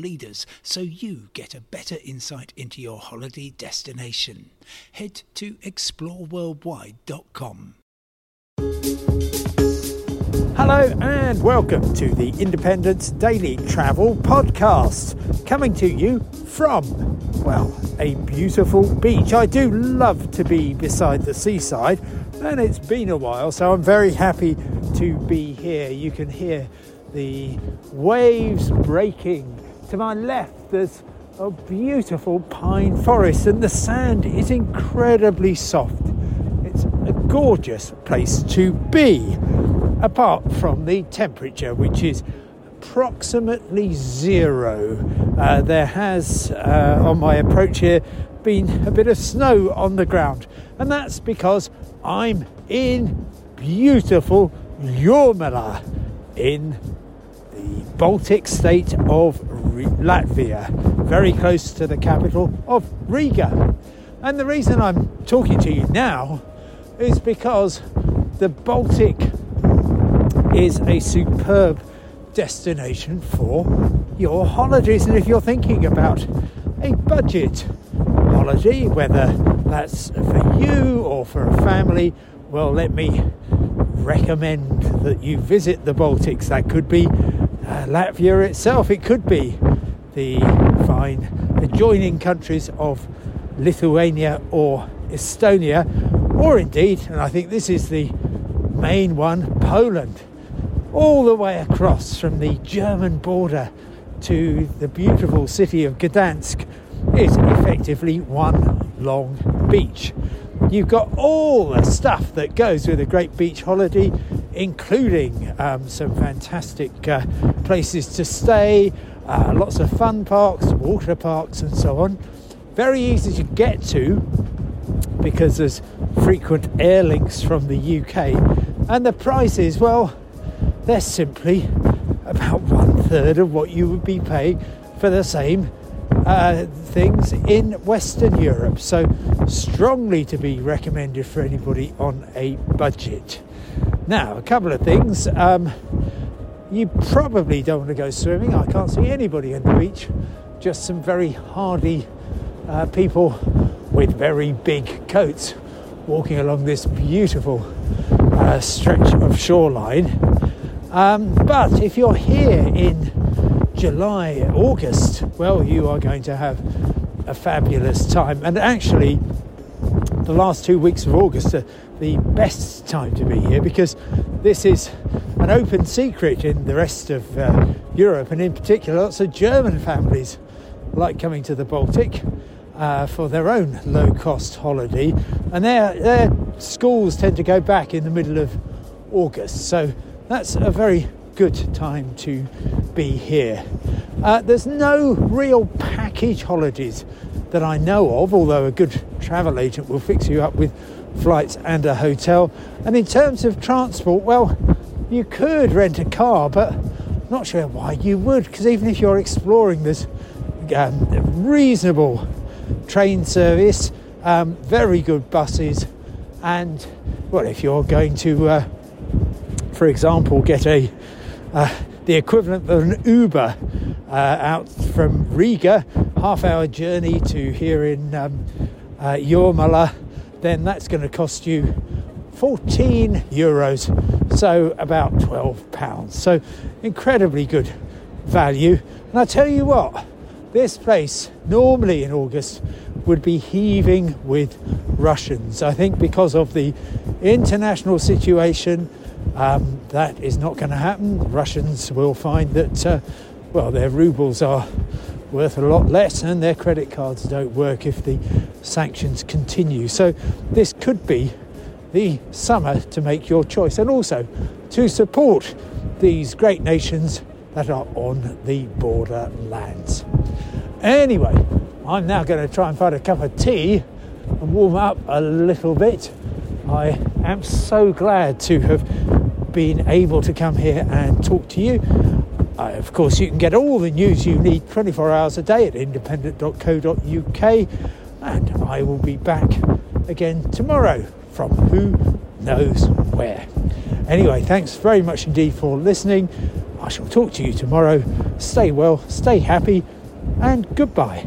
leaders so you get a better insight into your holiday destination. Head to exploreworldwide.com. Hello and welcome to the Independent's Daily Travel Podcast, coming to you from, well, a beautiful beach. I do love to be beside the seaside, and it's been a while, so I'm very happy to be here. You can hear the waves breaking. To my left, there's a beautiful pine forest, and the sand is incredibly soft. It's a gorgeous place to be apart from the temperature, which is approximately zero. Uh, there has, uh, on my approach here, been a bit of snow on the ground, and that's because I'm in beautiful Jurmala in Baltic state of Latvia, very close to the capital of Riga. And the reason I'm talking to you now is because the Baltic is a superb destination for your holidays. And if you're thinking about a budget holiday, whether that's for you or for a family, well, let me recommend that you visit the Baltics. That could be uh, Latvia itself, it could be the fine adjoining countries of Lithuania or Estonia, or indeed, and I think this is the main one, Poland all the way across from the German border to the beautiful city of Gdansk is effectively one long beach. You've got all the stuff that goes with a great beach holiday, including um, some fantastic uh, places to stay, uh, lots of fun parks, water parks, and so on. Very easy to get to because there's frequent air links from the UK, and the prices, well, they're simply about one third of what you would be paying for the same uh, things in Western Europe. So, strongly to be recommended for anybody on a budget. Now, a couple of things. Um, you probably don't want to go swimming. I can't see anybody on the beach, just some very hardy uh, people with very big coats walking along this beautiful uh, stretch of shoreline. Um, but if you're here in July, August, well, you are going to have a fabulous time. And actually, the last two weeks of August are the best time to be here because this is an open secret in the rest of uh, Europe, and in particular, lots of German families like coming to the Baltic. Uh, for their own low cost holiday, and their, their schools tend to go back in the middle of August. So that's a very good time to be here. Uh, there's no real package holidays that I know of, although a good travel agent will fix you up with flights and a hotel. And in terms of transport, well, you could rent a car, but not sure why you would, because even if you're exploring, there's um, reasonable train service, um, very good buses, and well, if you're going to uh, for example, get a uh, the equivalent of an Uber uh, out from Riga, half hour journey to here in um, uh, Jurmala, then that's going to cost you 14 euros, so about 12 pounds. So incredibly good value. And I tell you what, this place normally in August would be heaving with Russians. I think because of the international situation um, that is not going to happen. The Russians will find that, uh, well, their rubles are worth a lot less and their credit cards don't work if the sanctions continue. So, this could be the summer to make your choice and also to support these great nations that are on the borderlands. Anyway, I'm now going to try and find a cup of tea and warm up a little bit. I am so glad to have been able to come here and talk to you. Uh, of course, you can get all the news you need 24 hours a day at independent.co.uk, and I will be back again tomorrow from who knows where. Anyway, thanks very much indeed for listening. I shall talk to you tomorrow. Stay well, stay happy, and goodbye.